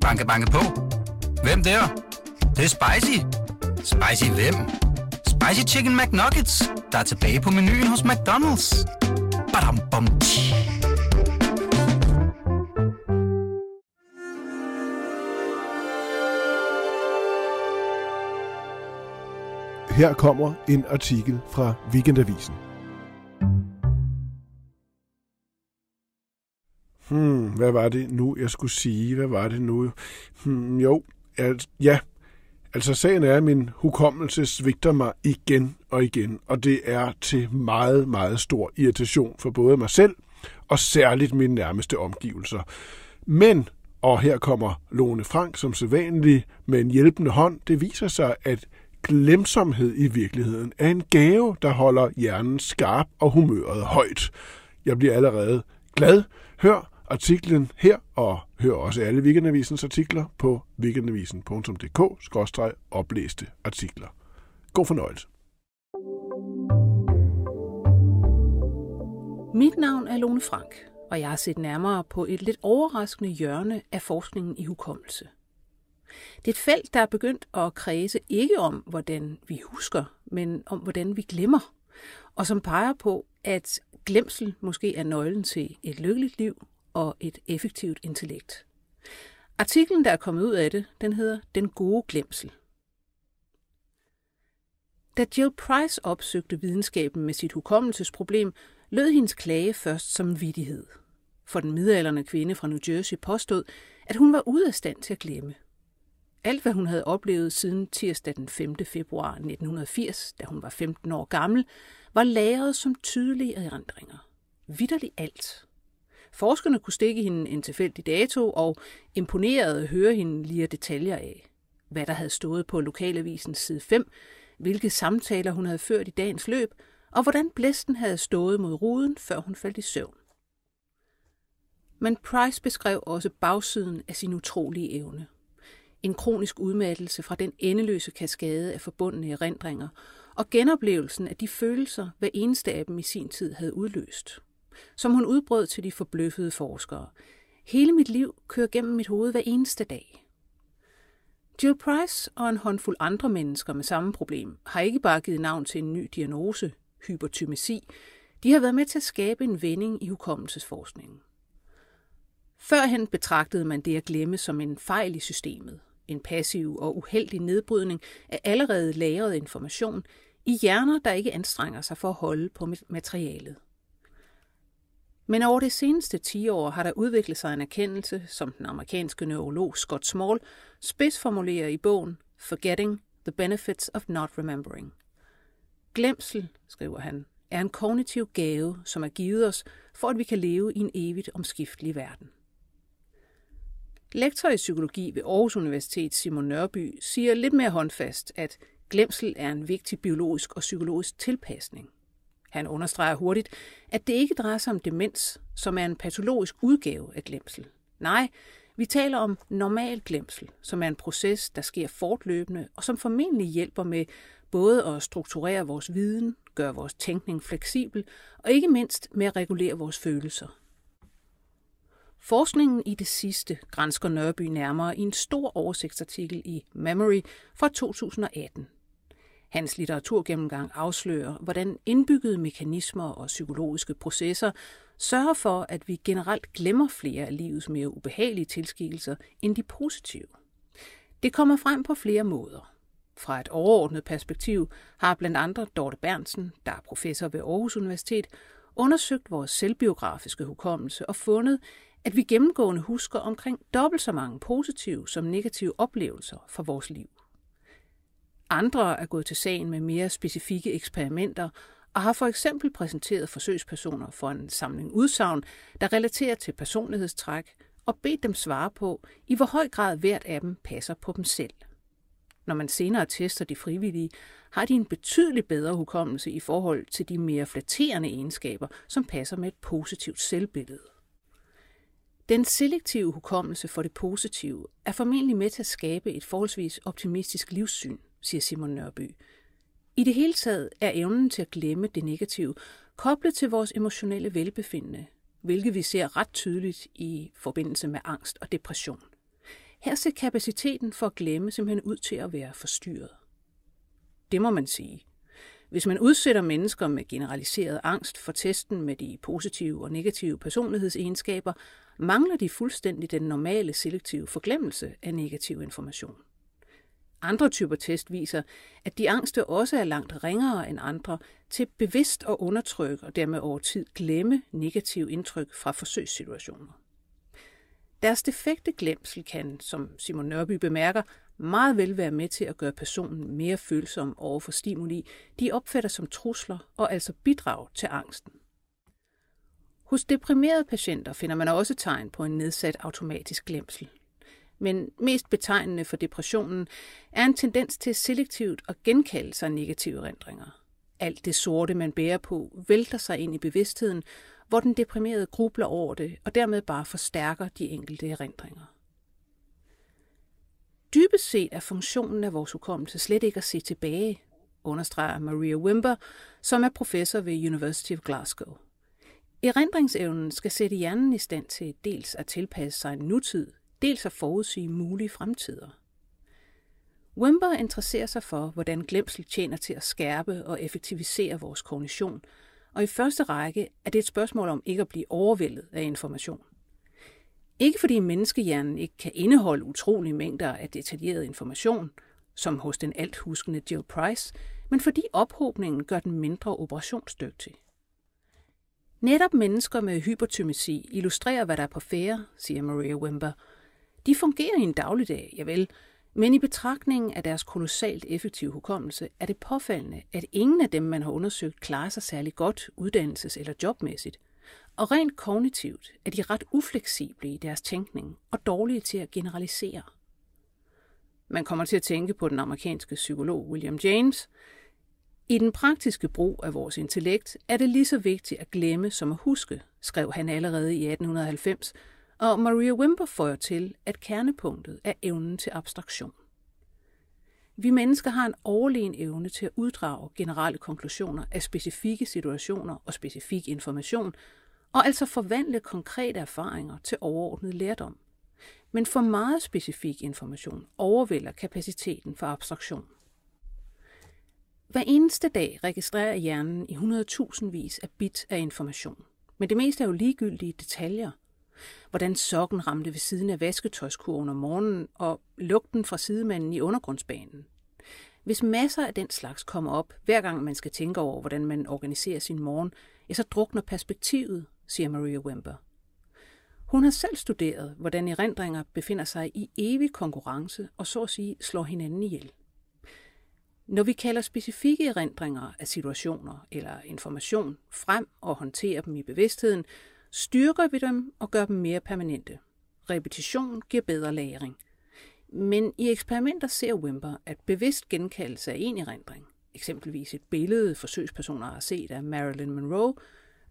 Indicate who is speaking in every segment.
Speaker 1: Banke, banke på. Hvem der? Det, det er spicy. Spicy hvem? Spicy Chicken McNuggets, der er tilbage på menuen hos McDonald's. Badum, bom, tji.
Speaker 2: Her kommer en artikel fra Weekendavisen. Hmm, hvad var det nu, jeg skulle sige? Hvad var det nu? Hmm, jo, al- ja. Altså sagen er, at min hukommelse svigter mig igen og igen, og det er til meget, meget stor irritation for både mig selv og særligt mine nærmeste omgivelser. Men, og her kommer Lone Frank som sædvanlig med en hjælpende hånd, det viser sig, at glemsomhed i virkeligheden er en gave, der holder hjernen skarp og humøret højt. Jeg bliver allerede glad. Hør artiklen her, og hør også alle Weekendavisens artikler på weekendavisen.dk-oplæste artikler. God fornøjelse.
Speaker 3: Mit navn er Lone Frank, og jeg har set nærmere på et lidt overraskende hjørne af forskningen i hukommelse. Det er et felt, der er begyndt at kredse ikke om, hvordan vi husker, men om, hvordan vi glemmer, og som peger på, at glemsel måske er nøglen til et lykkeligt liv og et effektivt intellekt. Artiklen, der er kommet ud af det, den hedder Den gode glemsel. Da Jill Price opsøgte videnskaben med sit hukommelsesproblem, lød hendes klage først som vidighed. For den midalderne kvinde fra New Jersey påstod, at hun var ude af stand til at glemme. Alt, hvad hun havde oplevet siden tirsdag den 5. februar 1980, da hun var 15 år gammel, var lagret som tydelige erindringer. Vitterligt alt. Forskerne kunne stikke hende en tilfældig dato og imponerede høre hende lige detaljer af. Hvad der havde stået på lokalavisens side 5, hvilke samtaler hun havde ført i dagens løb, og hvordan blæsten havde stået mod ruden, før hun faldt i søvn. Men Price beskrev også bagsiden af sin utrolige evne. En kronisk udmattelse fra den endeløse kaskade af forbundne erindringer og genoplevelsen af de følelser, hver eneste af dem i sin tid havde udløst. Som hun udbrød til de forbløffede forskere. Hele mit liv kører gennem mit hoved hver eneste dag. Jill Price og en håndfuld andre mennesker med samme problem har ikke bare givet navn til en ny diagnose, hypertymesi, de har været med til at skabe en vending i hukommelsesforskningen. Førhen betragtede man det at glemme som en fejl i systemet, en passiv og uheldig nedbrydning af allerede lagret information i hjerner, der ikke anstrenger sig for at holde på materialet. Men over de seneste 10 år har der udviklet sig en erkendelse, som den amerikanske neurolog Scott Small spidsformulerer i bogen Forgetting the Benefits of Not Remembering. Glemsel, skriver han, er en kognitiv gave, som er givet os, for at vi kan leve i en evigt omskiftelig verden. Lektor i psykologi ved Aarhus Universitet Simon Nørby siger lidt mere håndfast, at glemsel er en vigtig biologisk og psykologisk tilpasning. Han understreger hurtigt, at det ikke drejer sig om demens, som er en patologisk udgave af glemsel. Nej, vi taler om normal glemsel, som er en proces, der sker fortløbende og som formentlig hjælper med både at strukturere vores viden, gøre vores tænkning fleksibel og ikke mindst med at regulere vores følelser. Forskningen i det sidste grænsker Nørby nærmere i en stor oversigtsartikel i Memory fra 2018. Hans litteraturgennemgang afslører, hvordan indbyggede mekanismer og psykologiske processer sørger for, at vi generelt glemmer flere af livets mere ubehagelige tilskikkelser end de positive. Det kommer frem på flere måder. Fra et overordnet perspektiv har blandt andre Dorte Bernsen, der er professor ved Aarhus Universitet, undersøgt vores selvbiografiske hukommelse og fundet, at vi gennemgående husker omkring dobbelt så mange positive som negative oplevelser fra vores liv. Andre er gået til sagen med mere specifikke eksperimenter og har for eksempel præsenteret forsøgspersoner for en samling udsagn, der relaterer til personlighedstræk, og bedt dem svare på, i hvor høj grad hvert af dem passer på dem selv. Når man senere tester de frivillige, har de en betydelig bedre hukommelse i forhold til de mere flatterende egenskaber, som passer med et positivt selvbillede. Den selektive hukommelse for det positive er formentlig med til at skabe et forholdsvis optimistisk livssyn, siger Simon Nørby. I det hele taget er evnen til at glemme det negative koblet til vores emotionelle velbefindende, hvilket vi ser ret tydeligt i forbindelse med angst og depression. Her ser kapaciteten for at glemme simpelthen ud til at være forstyrret. Det må man sige. Hvis man udsætter mennesker med generaliseret angst for testen med de positive og negative personlighedsegenskaber, mangler de fuldstændig den normale selektive forglemmelse af negativ information. Andre typer test viser, at de angste også er langt ringere end andre til bevidst at undertrykke og dermed over tid glemme negative indtryk fra forsøgssituationer. Deres defekte glemsel kan, som Simon Nørby bemærker, meget vel være med til at gøre personen mere følsom over for stimuli, de opfatter som trusler og altså bidrag til angsten. Hos deprimerede patienter finder man også tegn på en nedsat automatisk glemsel. Men mest betegnende for depressionen er en tendens til selektivt at genkalde sig negative erindringer. Alt det sorte, man bærer på, vælter sig ind i bevidstheden, hvor den deprimerede grubler over det og dermed bare forstærker de enkelte erindringer. Dybest set er funktionen af vores hukommelse slet ikke at se tilbage, understreger Maria Wimber, som er professor ved University of Glasgow. Erindringsevnen skal sætte hjernen i stand til dels at tilpasse sig en nutid, dels at forudsige mulige fremtider. Wimber interesserer sig for, hvordan glemsel tjener til at skærpe og effektivisere vores kognition, og i første række er det et spørgsmål om ikke at blive overvældet af information. Ikke fordi menneskehjernen ikke kan indeholde utrolige mængder af detaljeret information, som hos den althuskende Jill Price, men fordi ophobningen gør den mindre operationsdygtig. Netop mennesker med hypertymesi illustrerer, hvad der er på færre, siger Maria Wimber. De fungerer i en dagligdag, javel, men i betragtningen af deres kolossalt effektive hukommelse er det påfaldende, at ingen af dem, man har undersøgt, klarer sig særlig godt uddannelses- eller jobmæssigt. Og rent kognitivt er de ret ufleksible i deres tænkning og dårlige til at generalisere. Man kommer til at tænke på den amerikanske psykolog William James. I den praktiske brug af vores intellekt er det lige så vigtigt at glemme som at huske, skrev han allerede i 1890, og Maria Wimber føjer til, at kernepunktet er evnen til abstraktion. Vi mennesker har en overlegen evne til at uddrage generelle konklusioner af specifikke situationer og specifik information, og altså forvandle konkrete erfaringer til overordnet lærdom. Men for meget specifik information overvælder kapaciteten for abstraktion. Hver eneste dag registrerer hjernen i 100.000 vis af bit af information. Men det meste er jo ligegyldige detaljer, hvordan sokken ramte ved siden af vasketøjskurven om morgenen og lugten fra sidemanden i undergrundsbanen. Hvis masser af den slags kommer op, hver gang man skal tænke over, hvordan man organiserer sin morgen, ja, så drukner perspektivet, siger Maria Wimber. Hun har selv studeret, hvordan erindringer befinder sig i evig konkurrence og så at sige slår hinanden ihjel. Når vi kalder specifikke erindringer af situationer eller information frem og håndterer dem i bevidstheden, styrker vi dem og gør dem mere permanente. Repetition giver bedre læring. Men i eksperimenter ser Wimper, at bevidst genkaldelse af en erindring, eksempelvis et billede forsøgspersoner har set af Marilyn Monroe,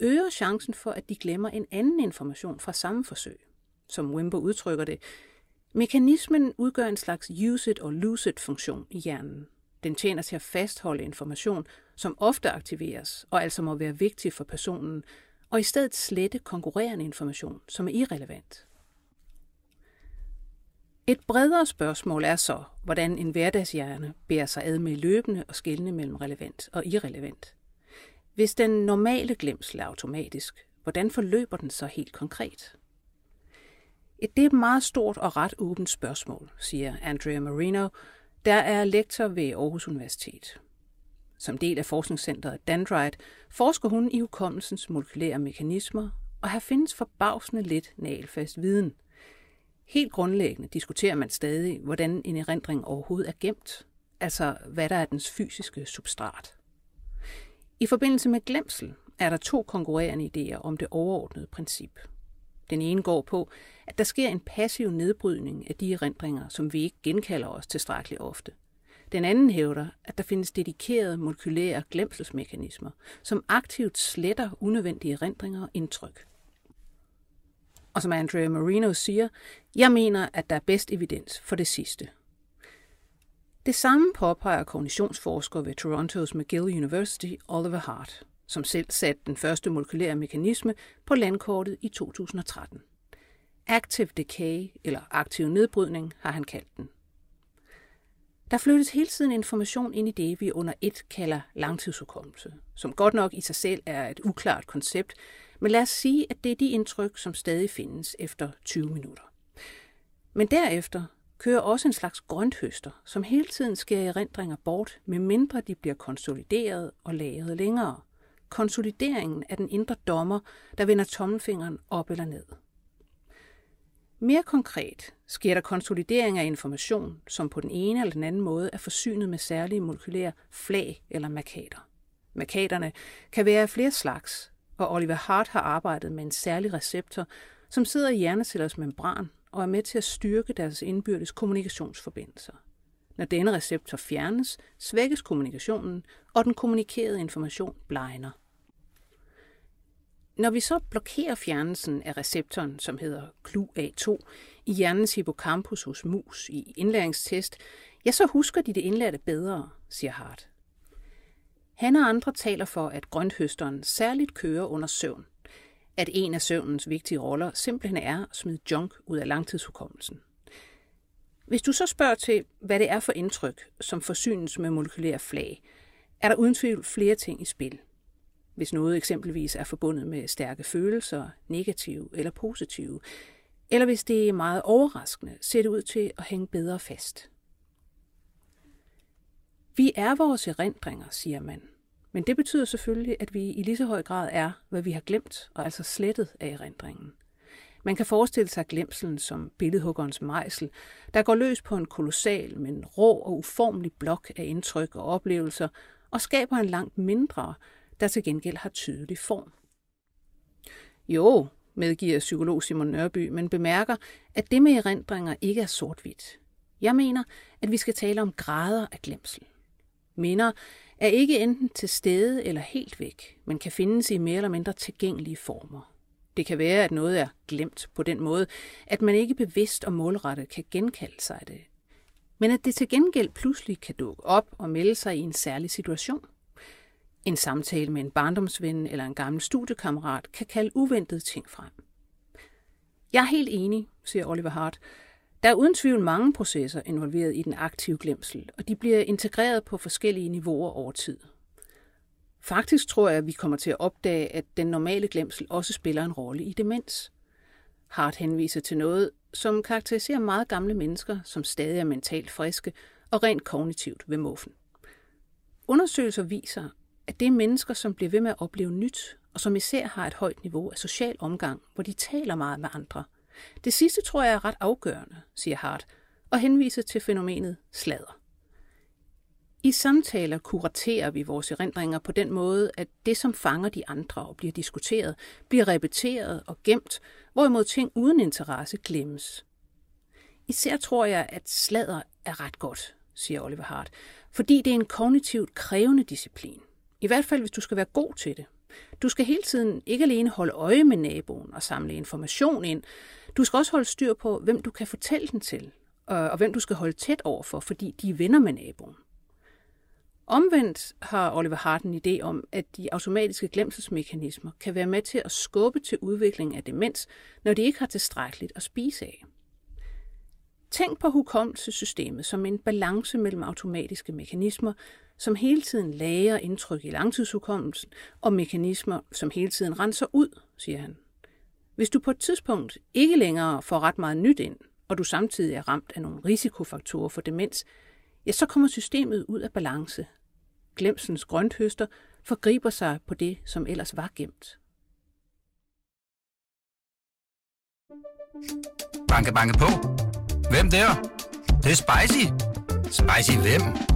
Speaker 3: øger chancen for, at de glemmer en anden information fra samme forsøg. Som Wimper udtrykker det, mekanismen udgør en slags use-it or lose-it funktion i hjernen. Den tjener til at fastholde information, som ofte aktiveres, og altså må være vigtig for personen, og i stedet slette konkurrerende information, som er irrelevant. Et bredere spørgsmål er så, hvordan en hverdagshjerne bærer sig ad med løbende og skældende mellem relevant og irrelevant. Hvis den normale glemsel er automatisk, hvordan forløber den så helt konkret? Det er et meget stort og ret åbent spørgsmål, siger Andrea Marino, der er lektor ved Aarhus Universitet. Som del af forskningscenteret Dendrite forsker hun i hukommelsens molekylære mekanismer, og her findes forbavsende lidt nagelfast viden. Helt grundlæggende diskuterer man stadig, hvordan en erindring overhovedet er gemt, altså hvad der er dens fysiske substrat. I forbindelse med glemsel er der to konkurrerende idéer om det overordnede princip. Den ene går på, at der sker en passiv nedbrydning af de erindringer, som vi ikke genkalder os tilstrækkeligt ofte – den anden hævder, at der findes dedikerede molekylære glemselsmekanismer, som aktivt sletter unødvendige erindringer og indtryk. Og som Andrea Marino siger, jeg mener, at der er bedst evidens for det sidste. Det samme påpeger kognitionsforsker ved Torontos McGill University, Oliver Hart, som selv satte den første molekylære mekanisme på landkortet i 2013. Active decay, eller aktiv nedbrydning, har han kaldt den. Der flyttes hele tiden information ind i det, vi under et kalder langtidshukommelse, som godt nok i sig selv er et uklart koncept, men lad os sige, at det er de indtryk, som stadig findes efter 20 minutter. Men derefter kører også en slags grønthøster, som hele tiden sker erindringer bort, medmindre de bliver konsolideret og lagret længere. Konsolideringen er den indre dommer, der vender tommelfingeren op eller ned. Mere konkret sker der konsolidering af information, som på den ene eller den anden måde er forsynet med særlige molekylære flag eller markater. Markaterne kan være af flere slags, og Oliver Hart har arbejdet med en særlig receptor, som sidder i hjernecellers membran og er med til at styrke deres indbyrdes kommunikationsforbindelser. Når denne receptor fjernes, svækkes kommunikationen, og den kommunikerede information blegner. Når vi så blokerer fjernelsen af receptoren, som hedder CLU-A2, i hjernens hippocampus hos mus i indlæringstest, ja, så husker de det indlærte bedre, siger Hart. Han og andre taler for, at grønthøsteren særligt kører under søvn. At en af søvnens vigtige roller simpelthen er at smide junk ud af langtidshukommelsen. Hvis du så spørger til, hvad det er for indtryk, som forsynes med molekylære flag, er der uden tvivl flere ting i spil. Hvis noget eksempelvis er forbundet med stærke følelser, negative eller positive, eller hvis det er meget overraskende, ser det ud til at hænge bedre fast. Vi er vores erindringer, siger man. Men det betyder selvfølgelig, at vi i lige så høj grad er, hvad vi har glemt, og altså slettet af erindringen. Man kan forestille sig glemselen som billedhuggerens mejsel, der går løs på en kolossal, men rå og uformelig blok af indtryk og oplevelser, og skaber en langt mindre, der til gengæld har tydelig form. Jo, medgiver psykolog Simon Nørby, men bemærker, at det med erindringer ikke er sort-hvidt. Jeg mener, at vi skal tale om grader af glemsel. Minder er ikke enten til stede eller helt væk, men kan findes i mere eller mindre tilgængelige former. Det kan være, at noget er glemt på den måde, at man ikke bevidst og målrettet kan genkalde sig det, men at det til gengæld pludselig kan dukke op og melde sig i en særlig situation. En samtale med en barndomsven eller en gammel studiekammerat kan kalde uventede ting frem. Jeg er helt enig, siger Oliver Hart. Der er uden tvivl mange processer involveret i den aktive glemsel, og de bliver integreret på forskellige niveauer over tid. Faktisk tror jeg, at vi kommer til at opdage, at den normale glemsel også spiller en rolle i demens. Hart henviser til noget, som karakteriserer meget gamle mennesker, som stadig er mentalt friske og rent kognitivt ved muffen. Undersøgelser viser, at det er mennesker, som bliver ved med at opleve nyt, og som især har et højt niveau af social omgang, hvor de taler meget med andre. Det sidste tror jeg er ret afgørende, siger Hart, og henviser til fænomenet sladder. I samtaler kuraterer vi vores erindringer på den måde, at det, som fanger de andre og bliver diskuteret, bliver repeteret og gemt, hvorimod ting uden interesse glemmes. Især tror jeg, at sladder er ret godt, siger Oliver Hart, fordi det er en kognitivt krævende disciplin. I hvert fald, hvis du skal være god til det. Du skal hele tiden ikke alene holde øje med naboen og samle information ind. Du skal også holde styr på, hvem du kan fortælle den til, og hvem du skal holde tæt overfor, fordi de er venner med naboen. Omvendt har Oliver Hart en idé om, at de automatiske glemselsmekanismer kan være med til at skubbe til udviklingen af demens, når de ikke har tilstrækkeligt at spise af. Tænk på hukommelsessystemet som en balance mellem automatiske mekanismer, som hele tiden lager indtryk i langtidshukommelsen, og mekanismer, som hele tiden renser ud, siger han. Hvis du på et tidspunkt ikke længere får ret meget nyt ind, og du samtidig er ramt af nogle risikofaktorer for demens, ja, så kommer systemet ud af balance. Glemsens grønthøster forgriber sig på det, som ellers var gemt.
Speaker 1: Banke, banke på. Hvem der? Det, det er spicy. Spicy hvem?